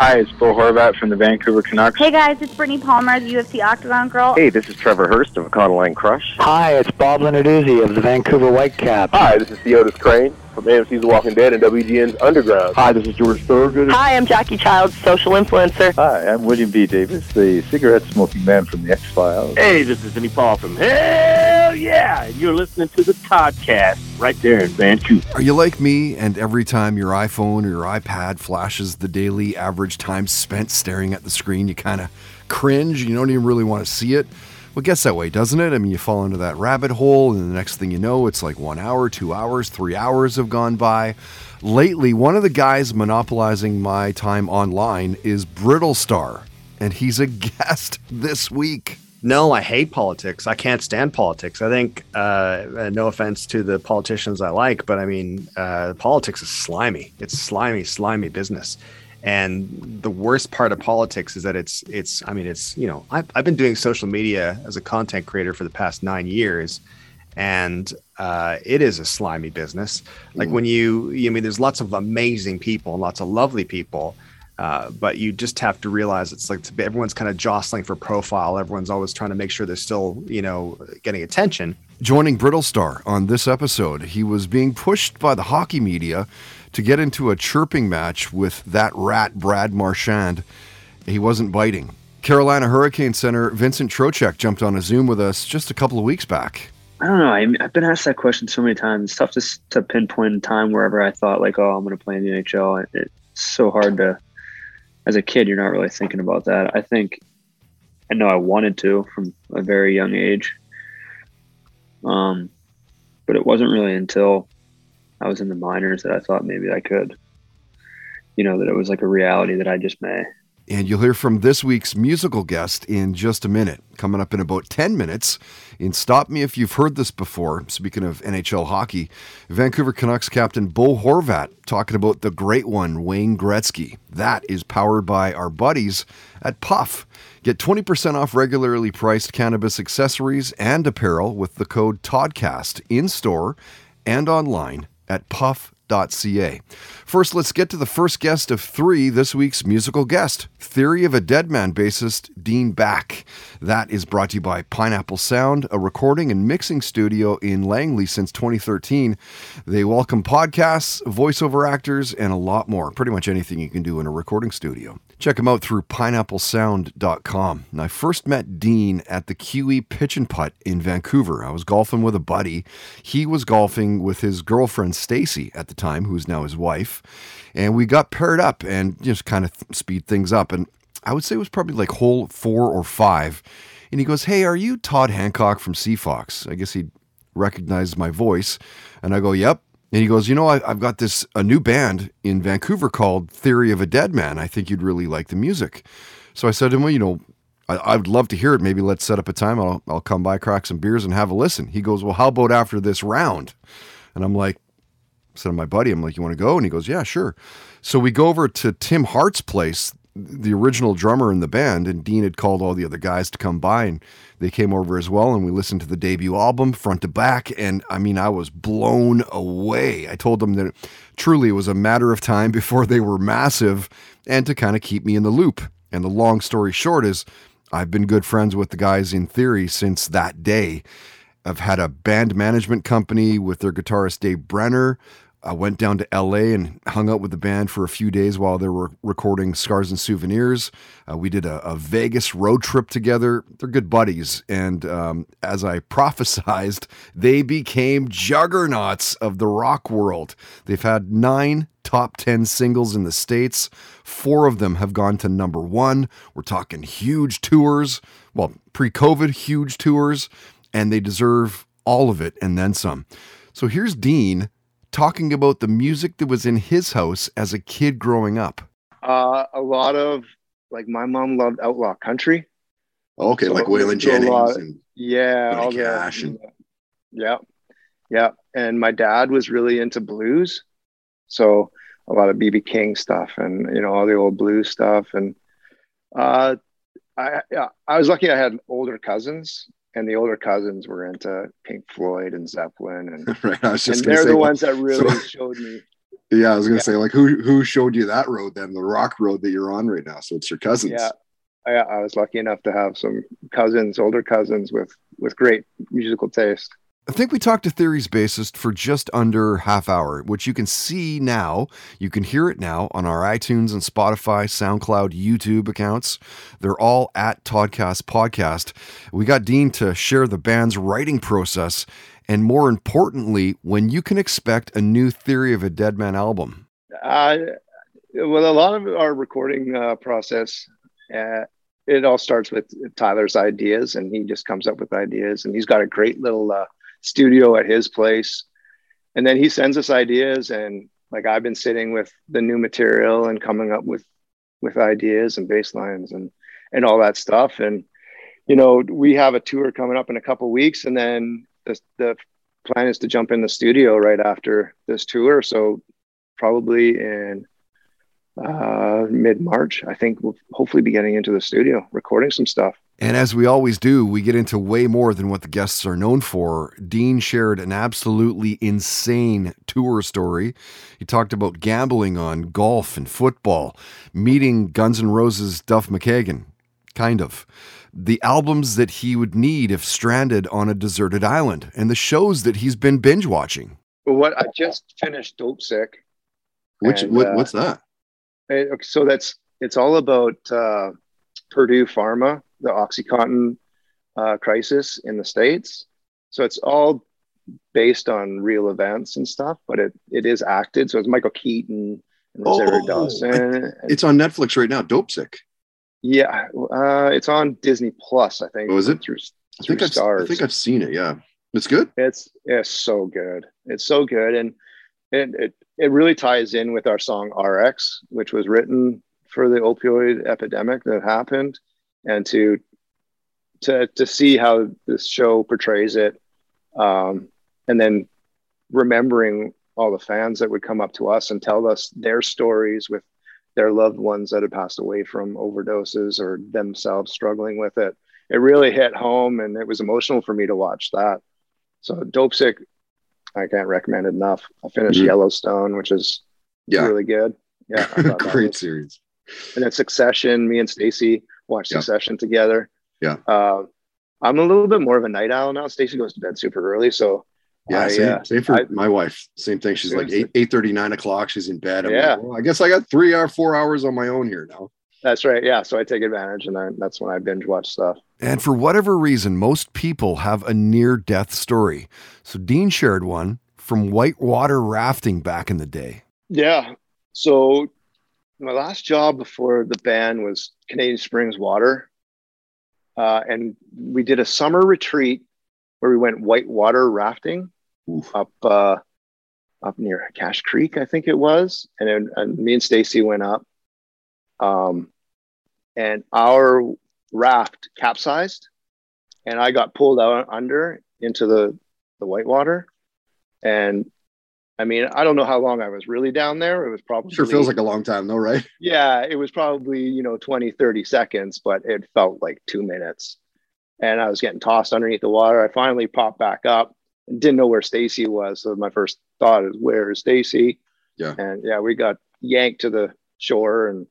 Hi, it's Bo Horvat from the Vancouver Canucks. Hey guys, it's Brittany Palmer, the UFC Octagon Girl. Hey, this is Trevor Hurst of Econoline Crush. Hi, it's Bob Lenarduzzi of the Vancouver Whitecaps. Hi, this is Theodus Crane from AMC's The Walking Dead and WGN's Underground. Hi, this is George Thorogood. Hi, I'm Jackie Childs, social influencer. Hi, I'm William B. Davis, the cigarette smoking man from the X Files. Hey, this is Vinnie Paul from Hellyeah, you're listening to the podcast right there in Vancouver. Are you like me and every time your iPhone or your iPad flashes the daily average time spent staring at the screen, you kind of cringe? You don't even really want to see it? Well, gets that way, doesn't it? I mean, you fall into that rabbit hole, and the next thing you know, it's like one hour, two hours, three hours have gone by. Lately, one of the guys monopolizing my time online is Brittlestar, and he's a guest this week. No, I hate politics. I can't stand politics. I think, uh, no offense to the politicians I like, but I mean, uh, politics is slimy. It's slimy, slimy business. And the worst part of politics is that it's, it's, I mean, it's, you know, I've, I've been doing social media as a content creator for the past nine years, and uh, it is a slimy business. Like when you, you I mean, there's lots of amazing people and lots of lovely people, uh, but you just have to realize it's like everyone's kind of jostling for profile. Everyone's always trying to make sure they're still, you know, getting attention. Joining Brittlestar on this episode, he was being pushed by the hockey media to get into a chirping match with that rat Brad Marchand. He wasn't biting. Carolina Hurricane Center Vincent Trocheck jumped on a Zoom with us just a couple of weeks back. I don't know. I have been asked that question so many times. It's tough to, to pinpoint in time wherever I thought like, oh, I'm going to play in the NHL. It's so hard to as a kid, you're not really thinking about that. I think I know I wanted to from a very young age. Um, but it wasn't really until I was in the minors that I thought maybe I could, you know, that it was like a reality that I just may. And you'll hear from this week's musical guest in just a minute. Coming up in about 10 minutes in Stop Me If You've Heard This Before. Speaking of NHL hockey, Vancouver Canucks captain Bo Horvat talking about the great one, Wayne Gretzky. That is powered by our buddies at Puff. Get 20% off regularly priced cannabis accessories and apparel with the code TODCAST in store and online at puff.com First, let's get to the first guest of three this week's musical guest, Theory of a Dead Man bassist Dean Back. That is brought to you by Pineapple Sound, a recording and mixing studio in Langley since 2013. They welcome podcasts, voiceover actors, and a lot more. Pretty much anything you can do in a recording studio. Check him out through pineapplesound.com. And I first met Dean at the QE Pitch and Putt in Vancouver. I was golfing with a buddy. He was golfing with his girlfriend Stacy at the time, who's now his wife. And we got paired up and just kind of speed things up. And I would say it was probably like hole four or five. And he goes, Hey, are you Todd Hancock from CFOX? I guess he recognized my voice. And I go, Yep. And he goes, you know, I, have got this a new band in Vancouver called Theory of a Dead Man. I think you'd really like the music. So I said to him, well, you know, I, would love to hear it. Maybe let's set up a time. I'll, I'll come by, crack some beers, and have a listen. He goes, well, how about after this round? And I'm like, I said to my buddy, I'm like, you want to go? And he goes, yeah, sure. So we go over to Tim Hart's place, the original drummer in the band, and Dean had called all the other guys to come by, and they came over as well. And we listened to the debut album front to back. And I mean, I was blown away. I told them that truly it was a matter of time before they were massive and to kind of keep me in the loop. And the long story short is, I've been good friends with the guys in theory since that day. I've had a band management company with their guitarist Dave Brenner. I went down to LA and hung out with the band for a few days while they were recording Scars and Souvenirs. Uh, we did a, a, Vegas road trip together. They're good buddies. And um, as I prophesized, they became juggernauts of the rock world. They've had nine top 10 singles in the States. Four of them have gone to number one. We're talking huge tours. Well, pre COVID, huge tours. And they deserve all of it and then some. So here's Dean talking about the music that was in his house as a kid growing up. Uh, a lot of like my mom loved outlaw country. Okay, so like Waylon Jennings lot, and yeah, all Cash and yeah, yeah. And my dad was really into blues, so a lot of BB King stuff and you know all the old blues stuff. And uh, I I was lucky I had older cousins and the older cousins were into Pink Floyd and Zeppelin, and, right. I was just and they're say, the ones that really so, showed me. Yeah, I was gonna say like who who showed you that road then, the rock road that you're on right now. So it's your cousins. Yeah, I, I was lucky enough to have some cousins, older cousins with with great musical taste. I think we talked to Theory's bassist for just under half hour, which you can see now. You can hear it now on our iTunes and Spotify, SoundCloud, YouTube accounts. They're all at Toddcast Podcast. We got Dean to share the band's writing process and more importantly, when you can expect a new Theory of a Dead Man album. Uh, well, a lot of our recording uh, process, uh, it all starts with Tyler's ideas, and he just comes up with ideas, and he's got a great little uh, studio at his place, and then he sends us ideas, and like I've been sitting with the new material and coming up with with ideas and bass lines and and all that stuff, and you know we have a tour coming up in a couple weeks, and then the, the plan is to jump in the studio right after this tour. So probably in uh, mid March, I think we'll hopefully be getting into the studio, recording some stuff. And as we always do, we get into way more than what the guests are known for. Dean shared an absolutely insane tour story. He talked about gambling on golf and football, meeting Guns N' Roses' Duff McKagan, kind of the albums that he would need if stranded on a deserted island and the shows that he's been binge watching. Well, what I just finished Dopesick. Which and, what, uh, what's that? so that's it's all about uh, Purdue Pharma, the OxyContin uh, crisis in the states. So it's all based on real events and stuff, but it it is acted. So it's Michael Keaton and Rosario oh, Dawson. It's on Netflix right now. Dopesick. Yeah, uh, it's on Disney Plus. I think. Oh, it? Through, I think stars. I think I've seen it. Yeah, it's good. It's it's so good. It's so good, and it it it really ties in with our song RX, which was written for the opioid epidemic that happened, and to to to see how this show portrays it, um, and then remembering all the fans that would come up to us and tell us their stories with their loved ones that had passed away from overdoses or themselves struggling with it. It really hit home and it was emotional for me to watch that. So Dopesick, I can't recommend it enough. I finished mm-hmm. Yellowstone, which is yeah. really good. Yeah. Great series. And then Succession, me and Stacy watched yeah. Succession together. Yeah. Uh, I'm a little bit more of a night owl now. Stacy goes to bed super early. So yeah, I, same, uh, same for I, my wife. Same thing. She's like eight eight thirty nine o'clock. She's in bed. I'm yeah. Like, well, I guess I got three or four hours on my own here now. That's right. Yeah. So I take advantage, and I, that's when I binge watch stuff. And for whatever reason, most people have a near death story. So Dean shared one from whitewater rafting back in the day. Yeah. So my last job before the band was Canadian Springs Water, uh, and we did a summer retreat where we went whitewater rafting Oof. up uh, up near Cache Creek, I think it was, and, then, and me and Stacy went up, um, and our raft capsized, and I got pulled out under into the the whitewater, and I mean, I don't know how long I was really down there. It was probably sure feels like a long time though, right? Yeah, it was probably, you know, 20, 30 seconds, but it felt like two minutes. And I was getting tossed underneath the water. I finally popped back up and didn't know where Stacy was. So my first thought is, where is Stacy? Yeah. And yeah, we got yanked to the shore and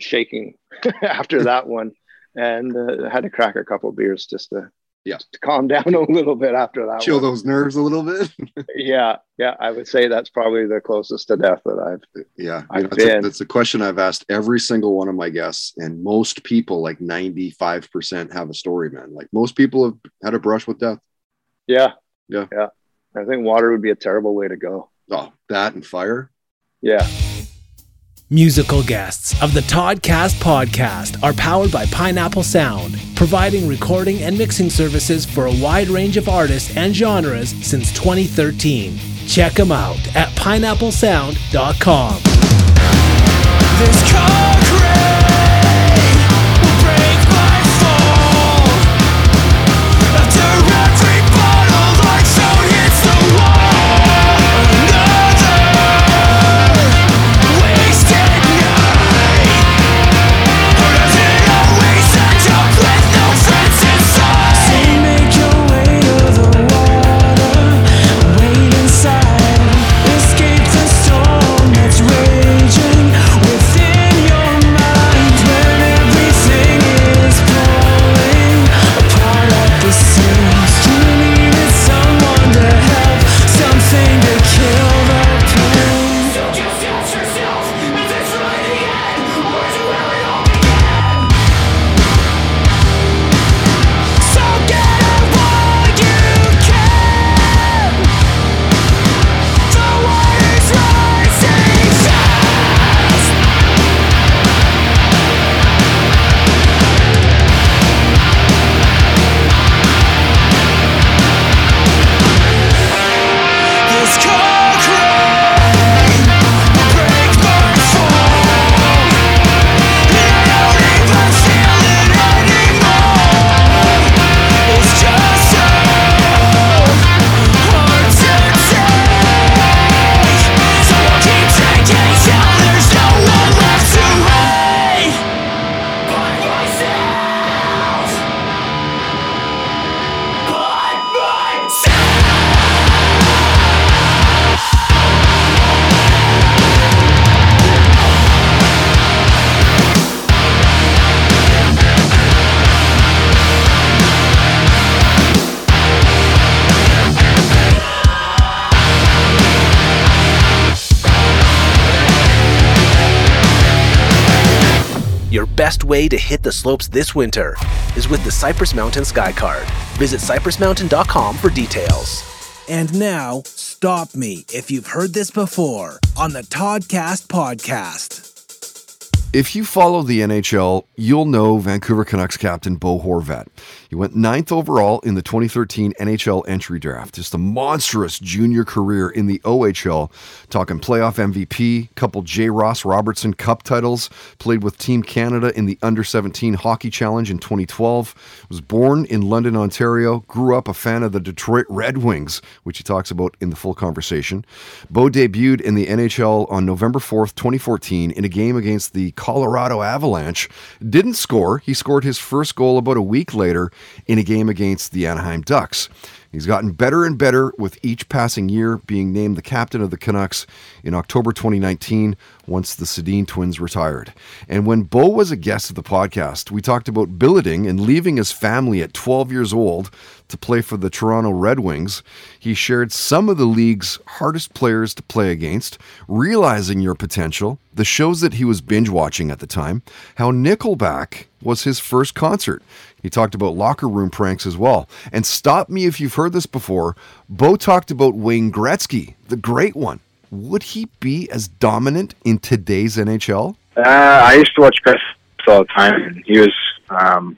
shaking after that one, and uh, had to crack a couple beers just to yeah to calm down a little bit after that. Chill one. those nerves a little bit. yeah, yeah, I would say that's probably the closest to death that I've. Yeah, I've that's been. A, that's a question I've asked every single one of my guests, and most people, like ninety five percent, have a story. Man, like most people have had a brush with death. Yeah, yeah. Yeah. I think water would be a terrible way to go. Oh, that and fire? Yeah. Musical guests of the Toddcast podcast are powered by Pineapple Sound, providing recording and mixing services for a wide range of artists and genres since 2013. Check them out at pineapplesound.com. way to hit the slopes this winter is with the Cypress Mountain Sky Card. Visit cypressmountain.com for details. And now, stop me if you've heard this before on the Toddcast podcast. If you follow the NHL, you'll know Vancouver Canucks captain Bo Horvat. He went ninth overall in the 2013 NHL entry draft. Just a monstrous junior career in the OHL. Talking playoff MVP, couple J. Ross Robertson Cup titles, played with Team Canada in the Under 17 Hockey Challenge in 2012. Was born in London, Ontario. Grew up a fan of the Detroit Red Wings, which he talks about in the full conversation. Bo debuted in the NHL on November 4th, 2014, in a game against the Colorado Avalanche. Didn't score. He scored his first goal about a week later in a game against the Anaheim Ducks. He's gotten better and better with each passing year, being named the captain of the Canucks in October 2019 once the Sedin twins retired. And when Bo was a guest of the podcast, we talked about billeting and leaving his family at 12 years old to play for the Toronto Red Wings. He shared some of the league's hardest players to play against, realizing your potential, the shows that he was binge watching at the time, how Nickelback was his first concert. He talked about locker room pranks as well. And stop me if you've heard this before. Bo talked about Wayne Gretzky, the great one. Would he be as dominant in today's NHL? Uh, I used to watch Gretzky all the time. He was um,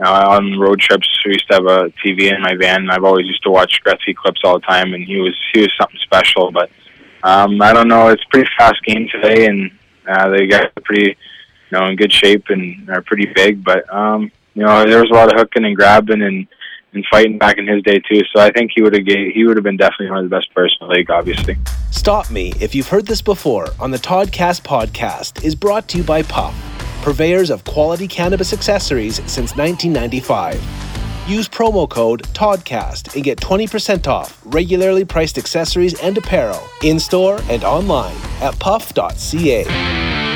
you on road trips. We used to have a TV in my van, and I've always used to watch Gretzky clips all the time. And he was he was something special. But um, I don't know. It's a pretty fast game today, and uh, they got pretty you know in good shape and are pretty big. But um, you know, there was a lot of hooking and grabbing and and fighting back in his day too. So I think he would have he would have been definitely one of the best players in the league, obviously. Stop Me If You've Heard This Before on the Toddcast podcast is brought to you by Puff, purveyors of quality cannabis accessories since 1995. Use promo code TODCAST and get 20% off regularly priced accessories and apparel in store and online at puff.ca.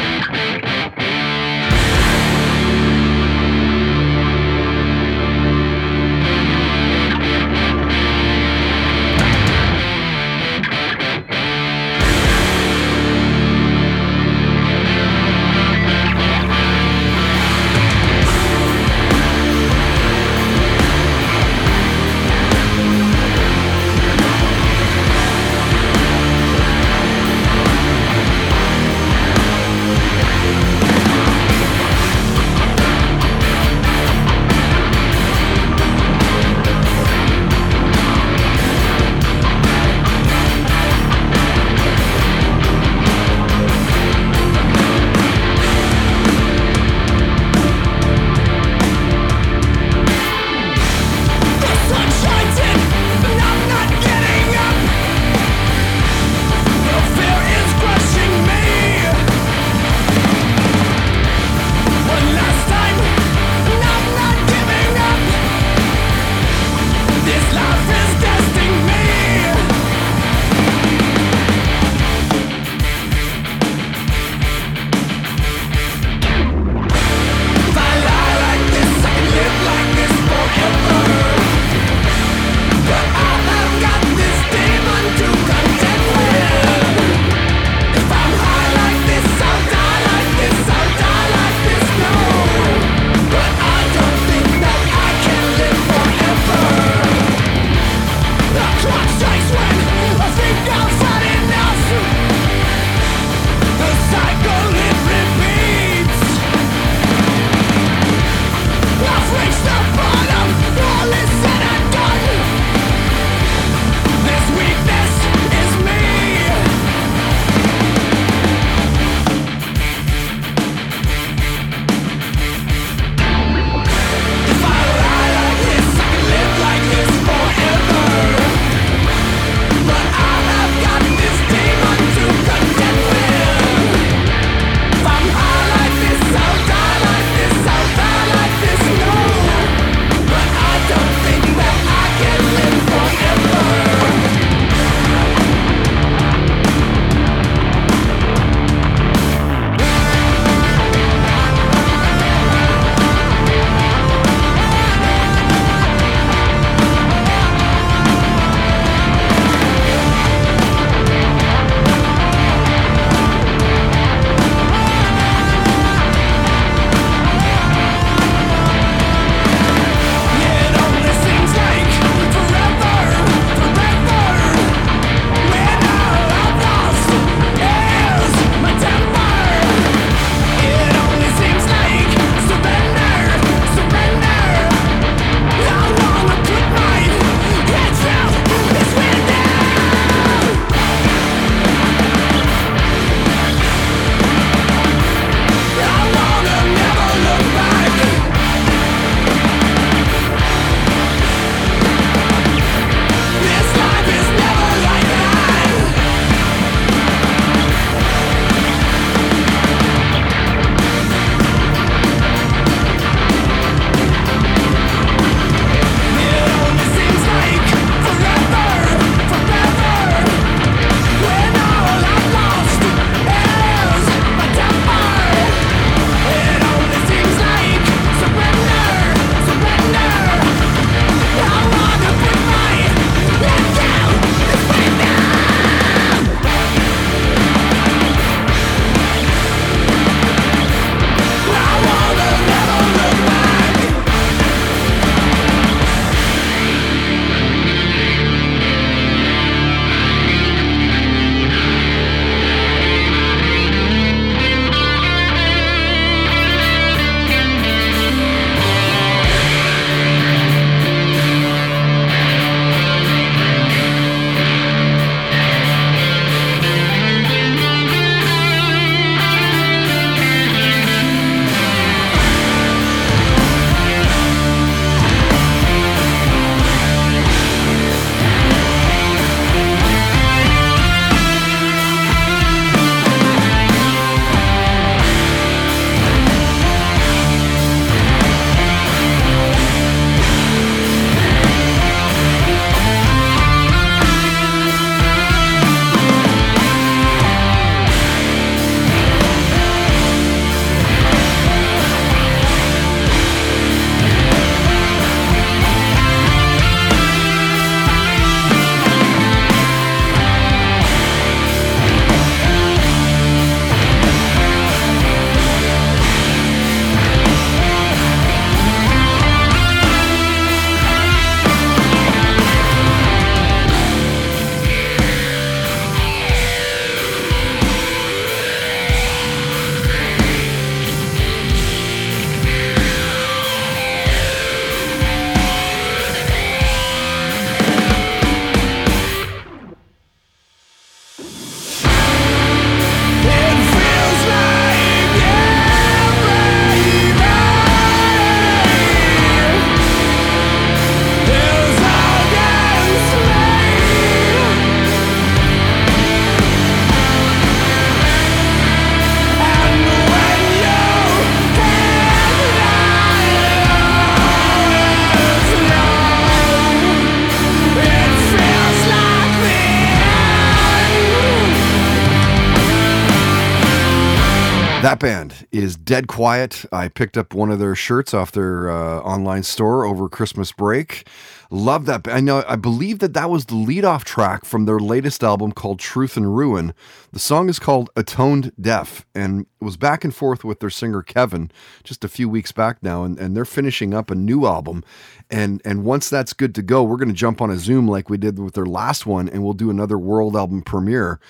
Dead Quiet. I picked up one of their shirts off their uh, online store over Christmas break. Love that. I know. I believe that that was the lead-off track from their latest album called Truth and Ruin. The song is called Atoned Deaf, and was back and forth with their singer Kevin just a few weeks back now, and, and they're finishing up a new album. And and once that's good to go, we're going to jump on a Zoom like we did with their last one, and we'll do another world album premiere.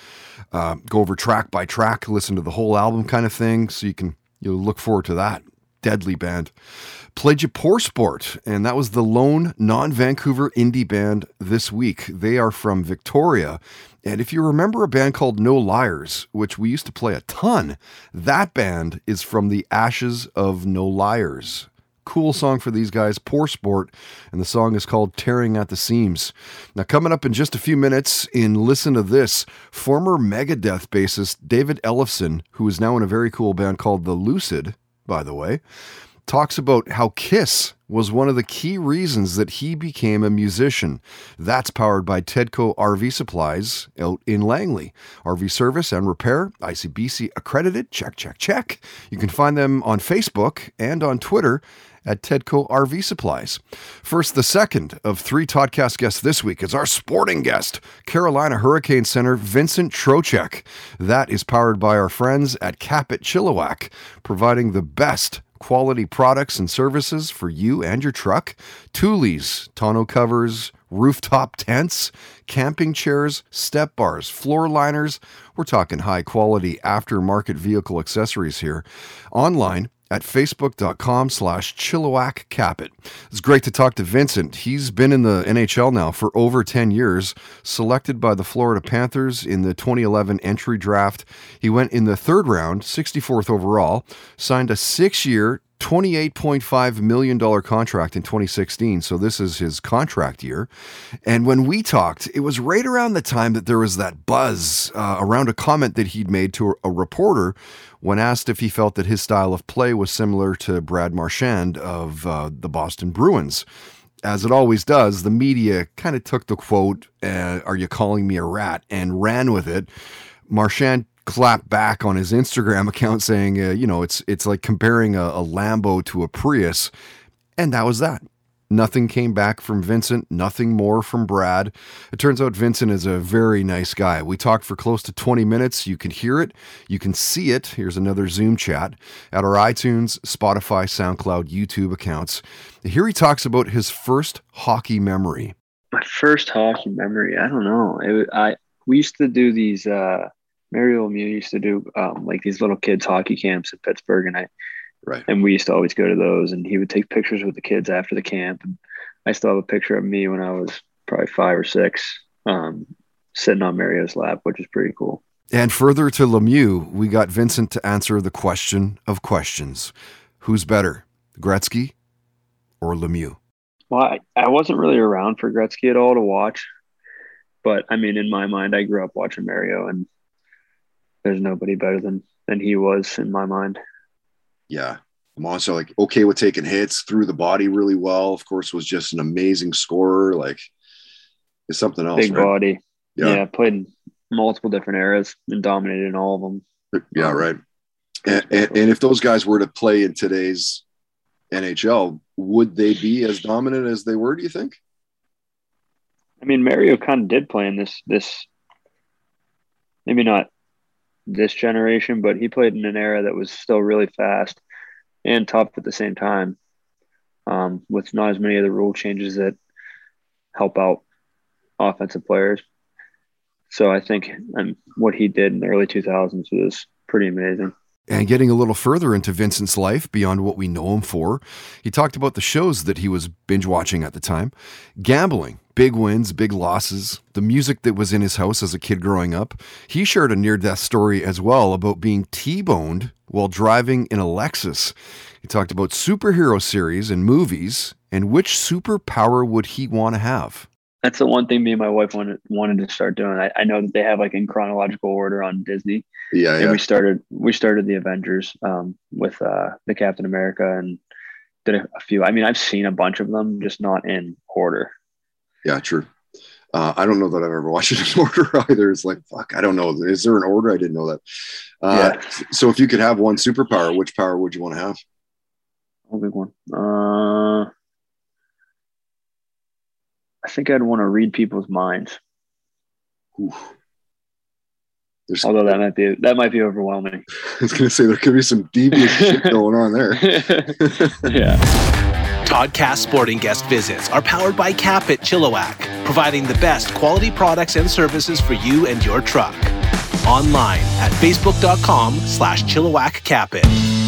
Uh, go over track by track, listen to the whole album, kind of thing. So you can you'll look forward to that. Deadly band. Played you Poor Sport, and that was the lone non Vancouver indie band this week. They are from Victoria. And if you remember a band called No Liars, which we used to play a ton, that band is from the ashes of No Liars. Cool song for these guys, Poor Sport, and the song is called Tearing at the Seams. Now, coming up in just a few minutes in Listen to This, former Megadeth bassist David Ellefson, who is now in a very cool band called The Lucid, by the way, talks about how Kiss was one of the key reasons that he became a musician. That's powered by Tedco RV Supplies out in Langley. RV service and repair, ICBC accredited, check, check, check. You can find them on Facebook and on Twitter at Tedco RV Supplies. First, the second of three Toddcast guests this week is our sporting guest, Carolina Hurricane Center Vincent Trocheck. That is powered by our friends at Cap-It Chilliwack, providing the best quality products and services for you and your truck. Thule's, tonneau covers, rooftop tents, camping chairs, step bars, floor liners. We're talking high quality aftermarket vehicle accessories here. Online at facebook.com slash Chilliwack. It's great to talk to Vincent. He's been in the NHL now for over 10 years, selected by the Florida Panthers in the 2011 entry draft. He went in the third round, 64th overall, signed a six year, $28.5 million contract in 2016. So this is his contract year. And when we talked, it was right around the time that there was that buzz uh, around a comment that he'd made to a reporter when asked if he felt that his style of play was similar to Brad Marchand of uh, the Boston Bruins. As it always does, the media kind of took the quote, uh, Are you calling me a rat? and ran with it. Marchand clapped back on his Instagram account saying, uh, you know, it's it's like comparing a, a Lambo to a Prius, and that was that. Nothing came back from Vincent, nothing more from Brad. It turns out Vincent is a very nice guy. We talked for close to 20 minutes. You can hear it, you can see it. Here's another Zoom chat at our iTunes, Spotify, SoundCloud, YouTube accounts. Here he talks about his first hockey memory. My first hockey memory, I don't know. It, I we used to do these uh Mario Lemieux used to do um, like these little kids hockey camps in Pittsburgh, and I right. And we used to always go to those, and he would take pictures with the kids after the camp. And I still have a picture of me when I was probably five or six, um, sitting on Mario's lap, which is pretty cool. And further to Lemieux, we got Vincent to answer the question of questions: Who's better, Gretzky or Lemieux? Well, I, I wasn't really around for Gretzky at all to watch, but I mean, in my mind, I grew up watching Mario, and there's nobody better than than he was in my mind. Yeah. Also like okay with taking hits through the body really well. Of course, was just an amazing scorer. Like it's something else. Big right? body. Yeah. yeah. Played in multiple different eras and dominated in all of them. Yeah, um, right. And, and, and if those guys were to play in today's NHL, would they be as dominant as they were? Do you think? I mean, Mario kind of did play in this this maybe not this generation, but he played in an era that was still really fast and tough at the same time, um, with not as many of the rule changes that help out offensive players. So I think um, what he did in the early 2000s was pretty amazing. And getting a little further into Vincent's life beyond what we know him for, he talked about the shows that he was binge watching at the time, gambling, big wins, big losses, the music that was in his house as a kid growing up. He shared a near death story as well about being T boned while driving in a Lexus. He talked about superhero series and movies and which superpower would he want to have. That's the one thing me and my wife wanted wanted to start doing. I, I know that they have like in chronological order on Disney. Yeah, and yeah. we started we started the Avengers um, with uh, the Captain America and did a, a few. I mean, I've seen a bunch of them, just not in order. Yeah, true. Uh, I don't know that I've ever watched it in order either. It's like, fuck, I don't know. Is there an order? I didn't know that. Uh, Yeah. So if you could have one superpower, which power would you want to have? Oh, big one. Uh, I think I'd want to read people's minds. Although that might be that might be overwhelming. I was going to say there could be some devious shit going on there. yeah. Toddcast sporting guest visits are powered by Cap at Chilliwack, providing the best quality products and services for you and your truck. Online at facebook.com slash Chilliwack Cap-It.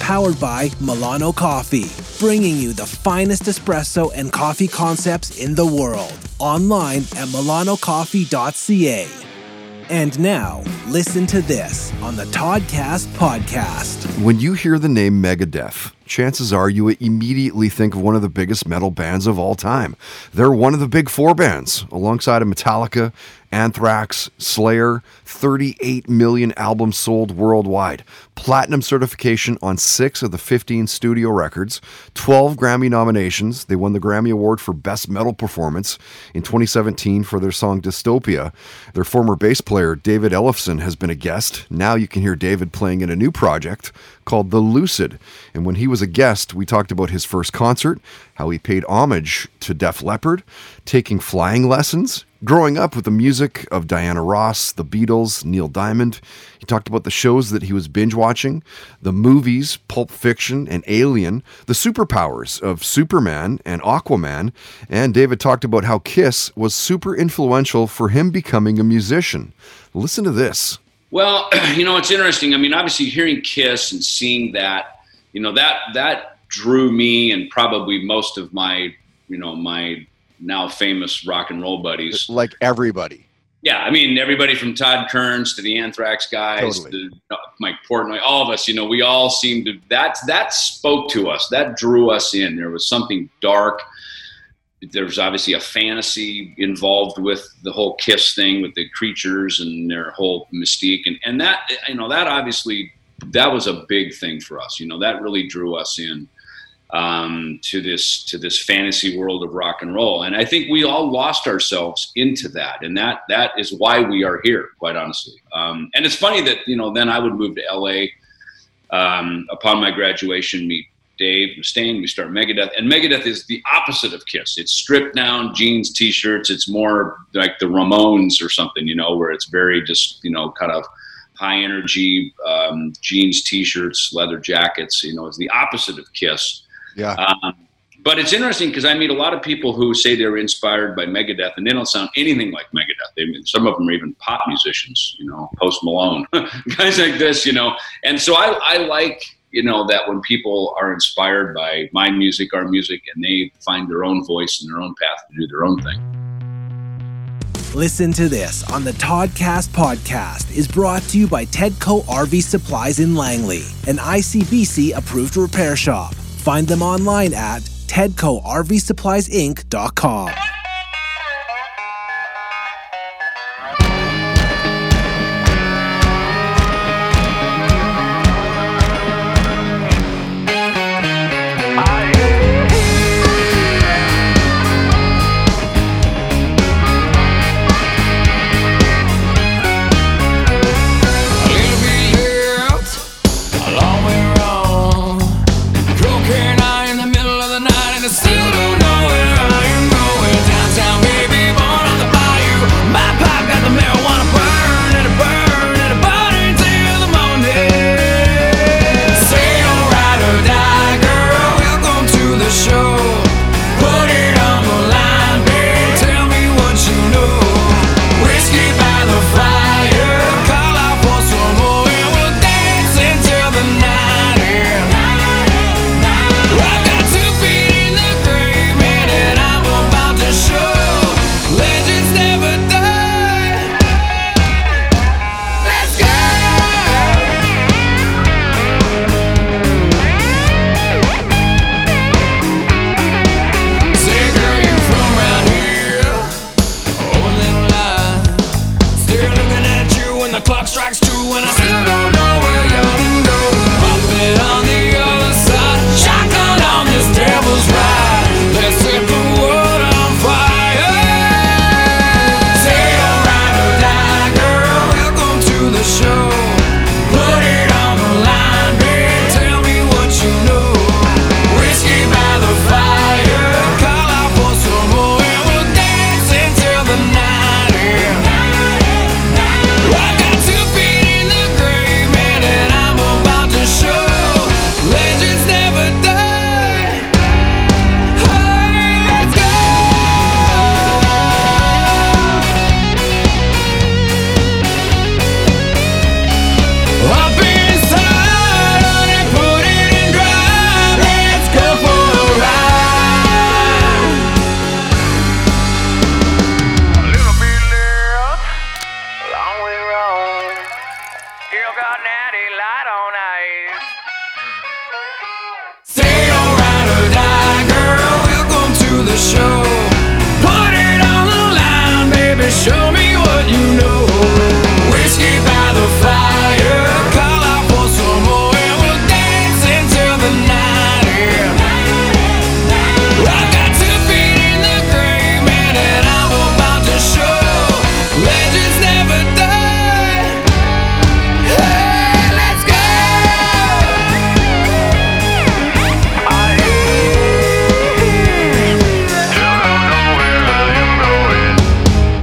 Powered by Milano Coffee, bringing you the finest espresso and coffee concepts in the world. Online at milanocoffee.ca. And now, listen to this on the Toddcast podcast. When you hear the name Megadeth, chances are you immediately think of one of the biggest metal bands of all time. They're one of the big four bands, alongside of Metallica, Anthrax, Slayer, 38 million albums sold worldwide, platinum certification on six of the 15 studio records, 12 Grammy nominations. They won the Grammy Award for Best Metal Performance in 2017 for their song Dystopia. Their former bass player, David Ellefson, has been a guest. Now you can hear David playing in a new project called The Lucid. And when he was a guest, we talked about his first concert, how he paid homage to Def Leppard, taking flying lessons, growing up with the music of Diana Ross, the Beatles, Neil Diamond. He talked about the shows that he was binge watching, the movies, Pulp Fiction and Alien, the superpowers of Superman and Aquaman. And David talked about how Kiss was super influential for him becoming a musician. Listen to this. Well, you know, it's interesting. I mean, obviously hearing Kiss and seeing that, you know, that that drew me and probably most of my, you know, my now famous rock and roll buddies. Like everybody. Yeah, I mean, everybody from Todd Kerns to the Anthrax guys, Totally. to uh, Mike Portnoy, all of us, you know, we all seemed to that that spoke to us. That drew us in. There was something dark. There was obviously a fantasy involved with the whole Kiss thing with the creatures and their whole mystique, and and that you know that obviously that was a big thing for us. You know, that really drew us in um, to this to this fantasy world of rock and roll. And I think we all lost ourselves into that, and that that is why we are here, quite honestly. Um, and it's funny that you know then I would move to LA um, upon my graduation, meet Dave Mustaine, we start Megadeth, and Megadeth is the opposite of Kiss. It's stripped down jeans, t-shirts. It's more like the Ramones or something, you know, where it's very just you know kind of high energy um, jeans, t-shirts, leather jackets. You know, it's the opposite of Kiss. Yeah. Um, but it's interesting because I meet a lot of people who say they're inspired by Megadeth, and they don't sound anything like Megadeth. They, some of them are even pop musicians, you know, Post Malone, guys like this, you know. And so I, I like, you know, that when people are inspired by my music, our music, and they find their own voice and their own path to do their own thing. Listen to this on the Toddcast podcast is brought to you by Tedco RV Supplies in Langley, an ICBC approved repair shop. Find them online at tedcorvsuppliesinc.com.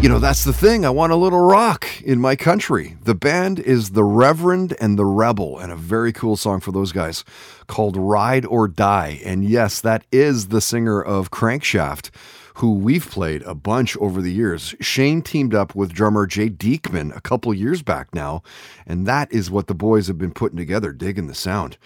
You know, that's the thing. I want a little rock in my country. The band is The Reverend and the Rebel, and a very cool song for those guys called Ride or Die. And yes, that is the singer of Crankshaft, who we've played a bunch over the years. Shane teamed up with drummer Jay Deekman a couple years back now, and that is what the boys have been putting together, digging the sound.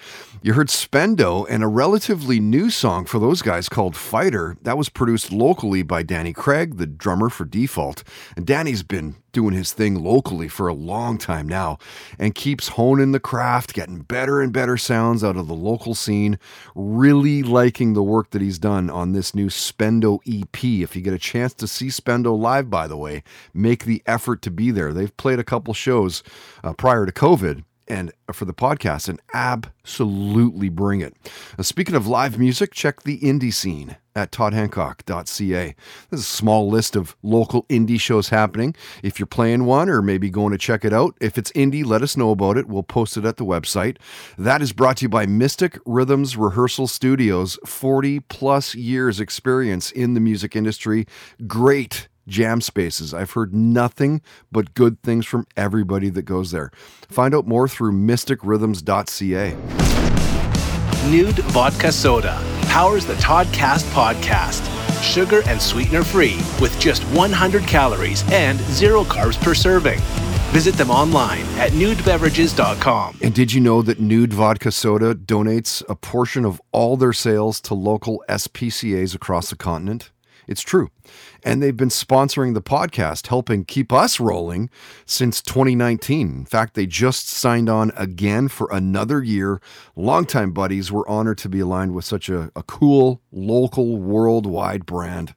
You heard Spendo and a relatively new song for those guys called Fighter. That was produced locally by Danny Craig, the drummer for Default. And Danny's been doing his thing locally for a long time now and keeps honing the craft, getting better and better sounds out of the local scene. Really liking the work that he's done on this new Spendo EP. If you get a chance to see Spendo live, by the way, make the effort to be there. They've played a couple shows uh, prior to COVID and for the podcast and absolutely bring it. Now, speaking of live music, check the indie scene at toddhancock.ca. There's a small list of local indie shows happening. If you're playing one or maybe going to check it out, if it's indie, let us know about it. We'll post it at the website. That is brought to you by Mystic Rhythms Rehearsal Studios, 40 plus years experience in the music industry. Great jam spaces. I've heard nothing but good things from everybody that goes there. Find out more through mysticrhythms.ca. Nude Vodka Soda powers the Toddcast podcast. Sugar and sweetener free with just 100 calories and zero carbs per serving. Visit them online at nudebeverages.com. And did you know that Nude Vodka Soda donates a portion of all their sales to local SPCAs across the continent? It's true. And they've been sponsoring the podcast, helping keep us rolling since 2019. In fact, they just signed on again for another year. Longtime buddies, we're honored to be aligned with such a, a cool, local, worldwide brand.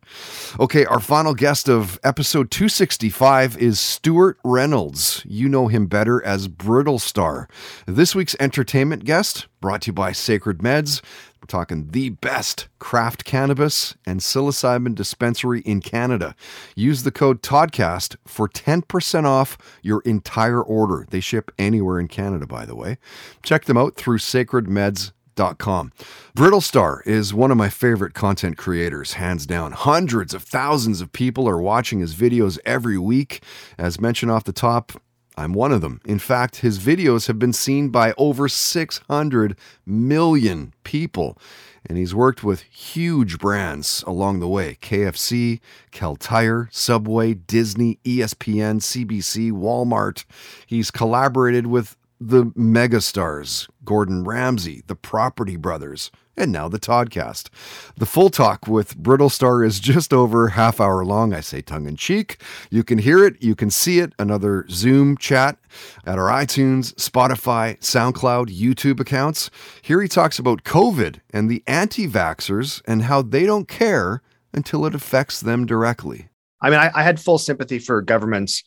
Okay, our final guest of episode 265 is Stuart Reynolds. You know him better as Brittlestar. This week's entertainment guest, brought to you by Sacred Meds. We're talking the best craft cannabis and psilocybin dispensary in Canada. Use the code TODCAST for 10% off your entire order. They ship anywhere in Canada, by the way. Check them out through sacredmeds.com. Brittlestar is one of my favorite content creators, hands down. Hundreds of thousands of people are watching his videos every week. As mentioned off the top, I'm one of them. In fact, his videos have been seen by over 600 million people. And he's worked with huge brands along the way KFC, Kal Tire, Subway, Disney, ESPN, CBC, Walmart. He's collaborated with the megastars Gordon Ramsay, the Property Brothers, and now the Toddcast. The full talk with Brittlestar is just over half hour long. I say tongue in cheek. You can hear it, you can see it. Another Zoom chat at our iTunes, Spotify, SoundCloud, YouTube accounts. Here he talks about COVID and the anti vaxxers and how they don't care until it affects them directly. I mean, I, I had full sympathy for governments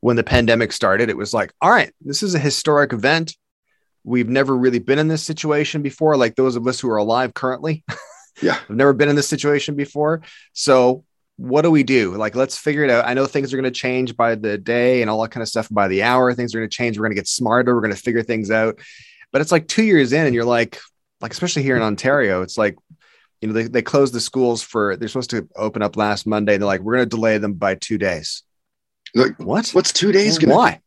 when the pandemic started. It was like, all right, this is a historic event. We've never really been in this situation before, like those of us who are alive currently. Yeah. I've never been in this situation before. So, what do we do? Like, let's figure it out. I know things are going to change by the day and all that kind of stuff by the hour. Things are going to change. We're going to get smarter. We're going to figure things out. But it's like two years in, and you're like, like, especially here in Ontario, it's like, you know, they, they closed the schools for, they're supposed to open up last Monday. They're like, we're going to delay them by two days. Like, what? What's two days going to Why?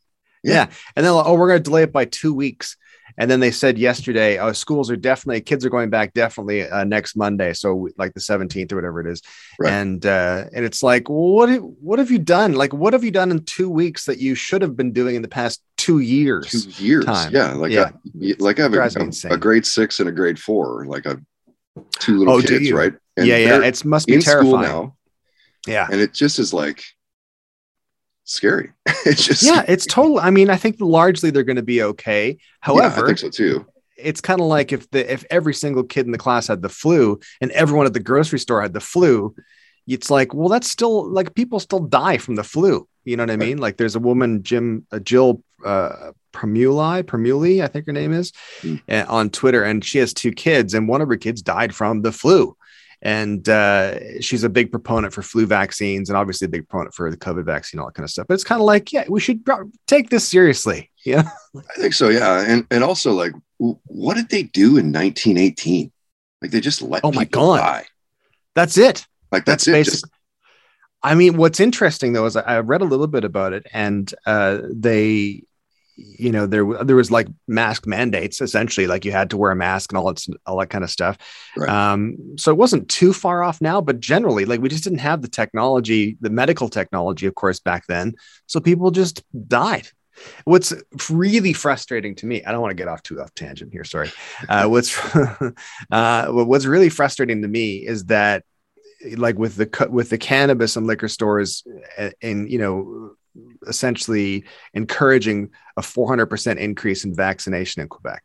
Yeah. And then, like, oh, we're going to delay it by two weeks. And then they said yesterday, oh, schools are definitely, kids are going back definitely uh, next Monday. So like the 17th or whatever it is. Right. And, uh, and it's like, what, what have you done? Like, what have you done in two weeks that you should have been doing in the past two years? Two years. time? Yeah. Like, yeah. I, like I have a, a grade six and a grade four. Like I two little Oh, kids, right? Yeah, yeah, they're it's- must be terrifying. now. Yeah. And it just is like scary. it's just yeah, it's total. I mean, I think largely they're going to be okay. Yeah, However, I think so too. it's kind of like if the if every single kid in the class had the flu and everyone at the grocery store had the flu, it's like, well, that's still like people still die from the flu. You know what I mean? Like there's a woman, Jim, uh, Jill uh, Promoli, Promoli, I think her name is, uh, on Twitter, and she has two kids, and one of her kids died from the flu. And uh, she's a big proponent for flu vaccines, and obviously a big proponent for the COVID vaccine, all that kind of stuff. But it's kind of like, yeah, we should take this seriously. Yeah. I think so. Yeah. And and also like, w- what did they do in 1918? Like they just let Oh my God. die. That's it. Like that's, That's it. Just, I mean, what's interesting though is I I read a little bit about it, and uh, they, you know, there there was like mask mandates essentially, like you had to wear a mask and all that all that kind of stuff. Um, so it wasn't too far off now, but generally, like we just didn't have the technology, the medical technology, of course, back then. So people just died. What's really frustrating to me, I don't want to get off too off tangent here. Sorry. Uh, what's uh, what's really frustrating to me is that like with the with the cannabis and liquor stores uh, and you know essentially encouraging a 400% increase in vaccination in quebec.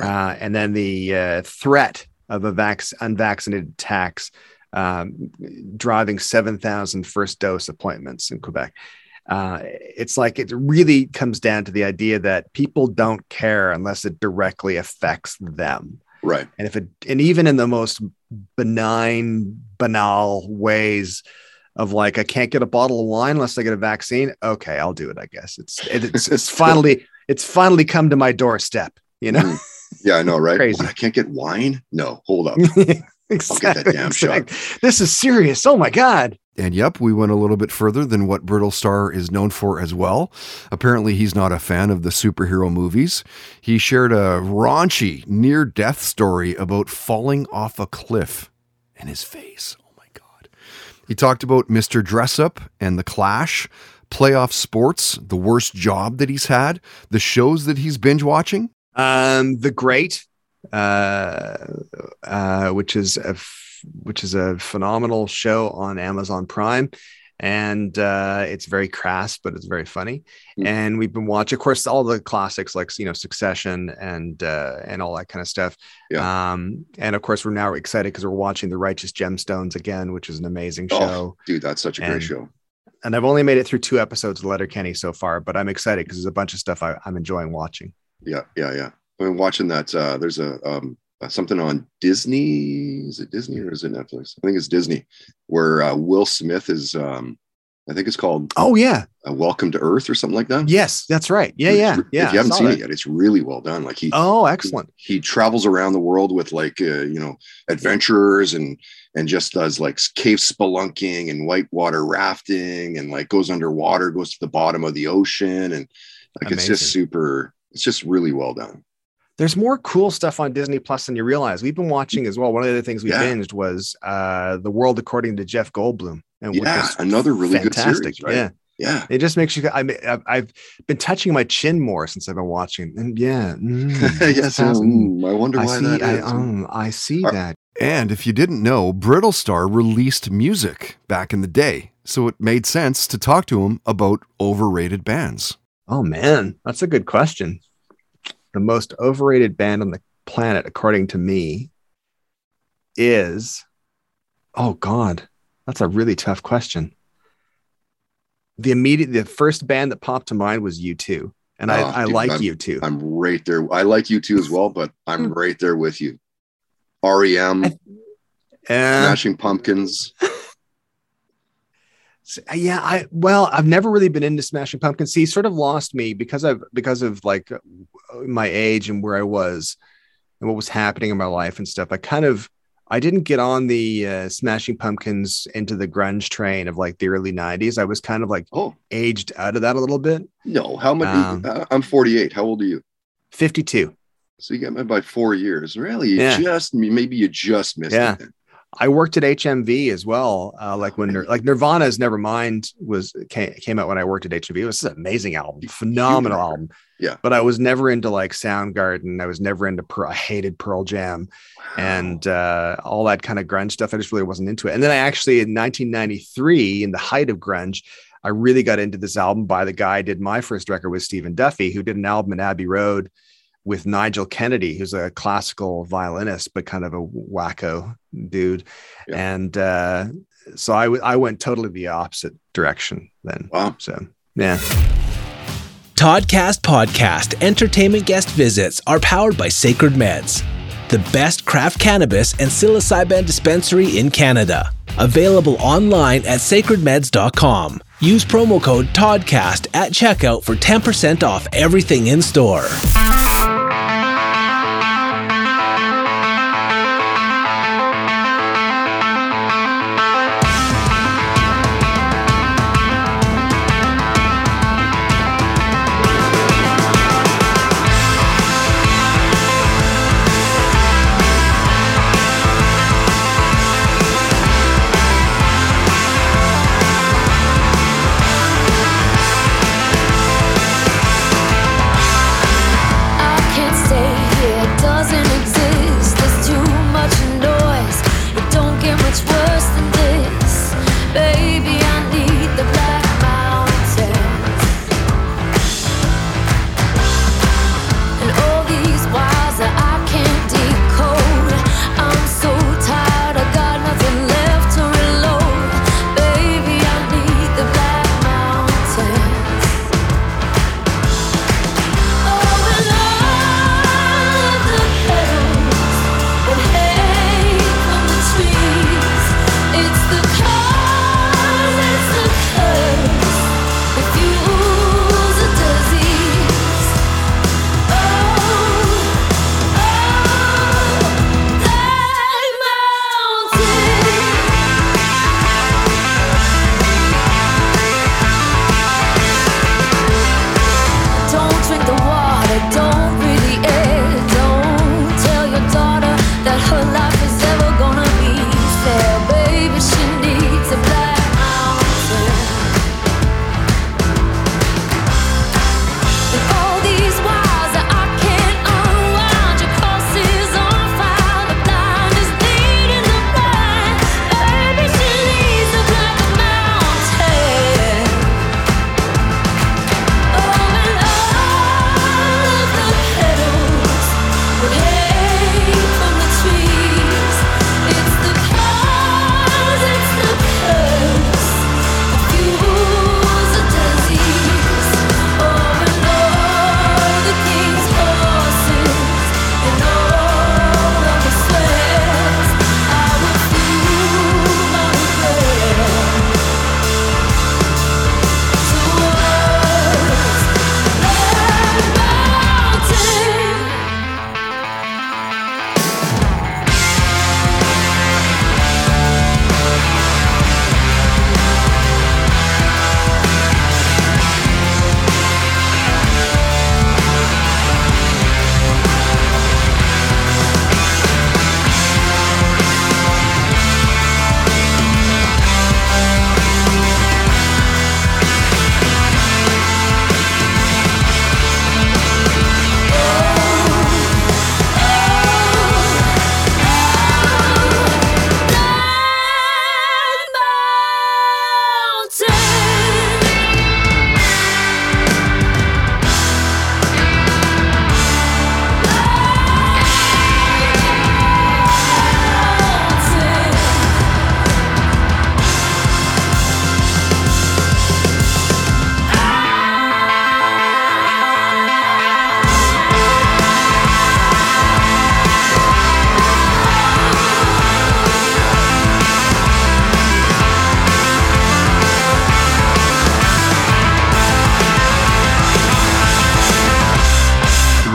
Uh, and then the uh, threat of a vac- unvaccinated tax um, driving 7000 first dose appointments in quebec. Uh, it's like it really comes down to the idea that people don't care unless it directly affects them. Right. and if it and even in the most benign banal ways of like i can't get a bottle of wine unless i get a vaccine okay i'll do it i guess it's it's, it's finally it's finally come to my doorstep you know Mhm. Yeah, I know, right? Crazy. What, I can't get wine? No, hold up. I'll get that damn shot. exactly. this is serious oh my god And yep, we went a little bit further than what Brittlestar is known for as well. Apparently, he's not a fan of the superhero movies. He shared a raunchy near death story about falling off a cliff in his face. He talked about Mr. Dressup and The Clash, playoff sports, the worst job that he's had, the shows that he's binge watching. Um, The Great, uh, uh, which is a f- which is a phenomenal show on Amazon Prime, and uh, it's very crass, but it's very funny. And we've been watching, of course, all the classics like you know Succession and uh, and all that kind of stuff. Um, and of course, we're now excited because we're watching The Righteous Gemstones again, which is an amazing show. Oh, dude, that's such a great show. And I've only made it through two episodes of Letterkenny so far, but I'm excited because there's a bunch of stuff I, I'm enjoying watching. Yeah, yeah, yeah. I've been watching that. Uh, there's a um, uh, something on Disney. Is it Disney or is it Netflix? I think it's Disney, where uh, Will Smith is. Um, I think it's called Oh yeah, uh, Welcome to Earth or something like that. yes, that's right. Yeah, It's yeah, yeah. If you haven't seen that. it yet, it's really well done. Like he, Oh, excellent. he travels around the world with like uh, you know adventurers and and just does like cave spelunking and whitewater rafting and like goes underwater, goes to the bottom of the ocean, and like it's just super. It's just really well done. There's more cool stuff on Disney Plus than you realize. We've been watching as well. One of the other things we Yeah. binged was uh, The World According to Jeff Goldblum. And which Yeah, another really good series, right? Yeah. Yeah. It just makes you. I mean, I've, I've been touching my chin more since I've been watching, and yeah, mm, yes, mm, I wonder I why see, that I, is. um, I see that. And if you didn't know, Brittlestar released music back in the day, so it made sense to talk to him about overrated bands. Oh man, that's a good question. The most overrated band on the planet, according to me, is oh god, that's a really tough question. The immediate, the first band that popped to mind was U2, and Oh, I, I dude, like I'm- U2. I'm right there. I like you too as well, but I'm right there with you. REM, Uh, Smashing Pumpkins. Yeah i well i've never really been into smashing pumpkins he sort of lost me because of because of like uh, my age and where i was and what was happening in my life and stuff i kind of i didn't get on the uh, smashing pumpkins into the grunge train of like the early 90s i was kind of like oh aged out of that a little bit No, how much? Um, I'm 48. How old are you? 52 So you got me by four years. Really? You Yeah. just maybe you just missed Yeah. it. then. I worked at HMV as well. Uh, like when like Nirvana's Nevermind was came, came out when I worked at HMV. It was an amazing album, phenomenal album. Yeah. But I was never into like Soundgarden. I was never into. Pearl, I hated Pearl Jam, and uh, all that kind of grunge stuff. I just really wasn't into it. And then I actually in 1993, in the height of grunge, I really got into this album by the guy I did my first record with Stephen Duffy, who did an album in Abbey Road with Nigel Kennedy, who's a classical violinist, but kind of a wacko dude. And uh, so I, w- I went totally the opposite direction then. Wow. So, yeah. Toddcast Podcast entertainment guest visits are powered by Sacred Meds, the best craft cannabis and psilocybin dispensary in Canada. Available online at sacredmeds.com. Use promo code TODCAST at checkout for 10% off everything in store.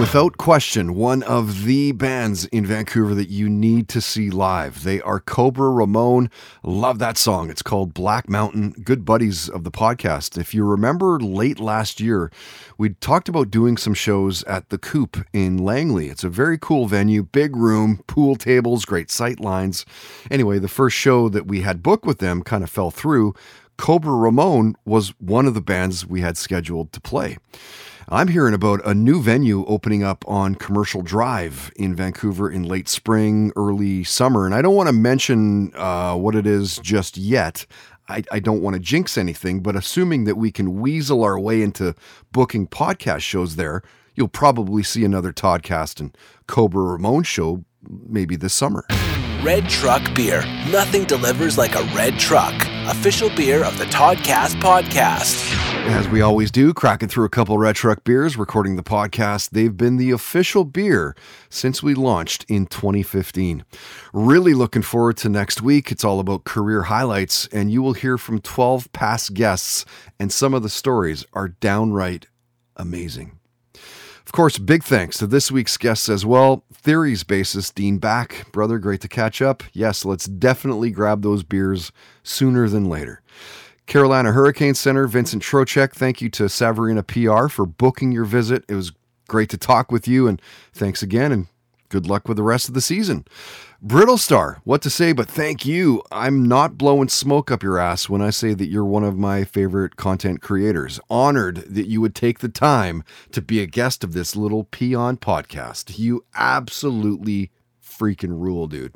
Without question, one of the bands in Vancouver that you need to see live. They are Cobra Ramon. Love that song. It's called Black Mountain. Good buddies of the podcast. If you remember late last year, we talked about doing some shows at the Coop in Langley. It's a very cool venue, big room, pool tables, great sight lines. Anyway, the first show that we had booked with them kind of fell through. Cobra Ramon was one of the bands we had scheduled to play. I'm hearing about a new venue opening up on Commercial Drive in Vancouver in late spring, early summer. And I don't want to mention uh, what it is just yet. I, I don't want to jinx anything, but assuming that we can weasel our way into booking podcast shows there, you'll probably see another Toddcast and Cobra Ramon show maybe this summer. Red Truck Beer. Nothing delivers like a red truck. Official beer of the Toddcast podcast. As we always do, cracking through a couple Red Truck beers, recording the podcast. They've been the official beer since we launched in 2015. Really looking forward to next week. It's all about career highlights, and you will hear from 12 past guests, and some of the stories are downright amazing. Of course, big thanks to this week's guests as well. Theory's bassist Dean Back. Brother, great to catch up. Yes, let's definitely grab those beers sooner than later. Carolina Hurricane Center, Vincent Trocheck. Thank you to Savarina PR for booking your visit. It was great to talk with you, and thanks again, and good luck with the rest of the season. Brittlestar, what to say, but thank you. I'm not blowing smoke up your ass when I say that you're one of my favorite content creators. Honored that you would take the time to be a guest of this little peon podcast. You absolutely freaking rule, dude.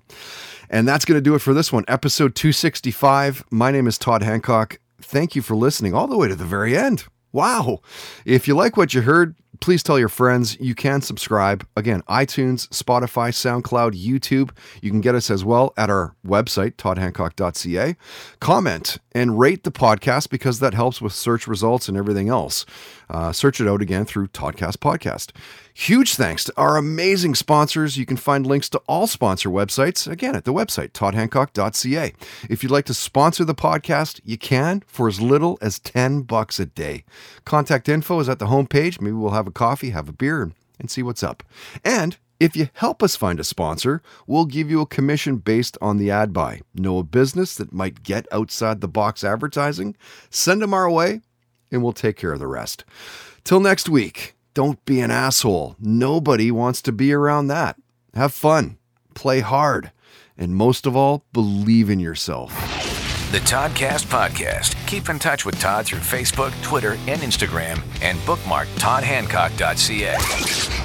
And that's going to do it for this one, episode 265. My name is Todd Hancock. Thank you for listening all the way to the very end. Wow. If you like what you heard, please tell your friends. You can subscribe. Again, iTunes, Spotify, SoundCloud, YouTube. You can get us as well at our website, toddhancock.ca. Comment and rate the podcast because that helps with search results and everything else. Uh, search it out again through Toddcast Podcast. Huge thanks to our amazing sponsors. You can find links to all sponsor websites again at the website, toddhancock.ca. If you'd like to sponsor the podcast, you can for as little as 10 bucks a day. Contact info is at the homepage. Maybe we'll have a coffee, have a beer, and see what's up. And if you help us find a sponsor, we'll give you a commission based on the ad buy. Know a business that might get outside the box advertising? Send them our way and we'll take care of the rest. Till next week, don't be an asshole. Nobody wants to be around that. Have fun, play hard, and most of all, believe in yourself. The Toddcast Podcast. Keep in touch with Todd through Facebook, Twitter, and Instagram, and bookmark toddhancock.ca.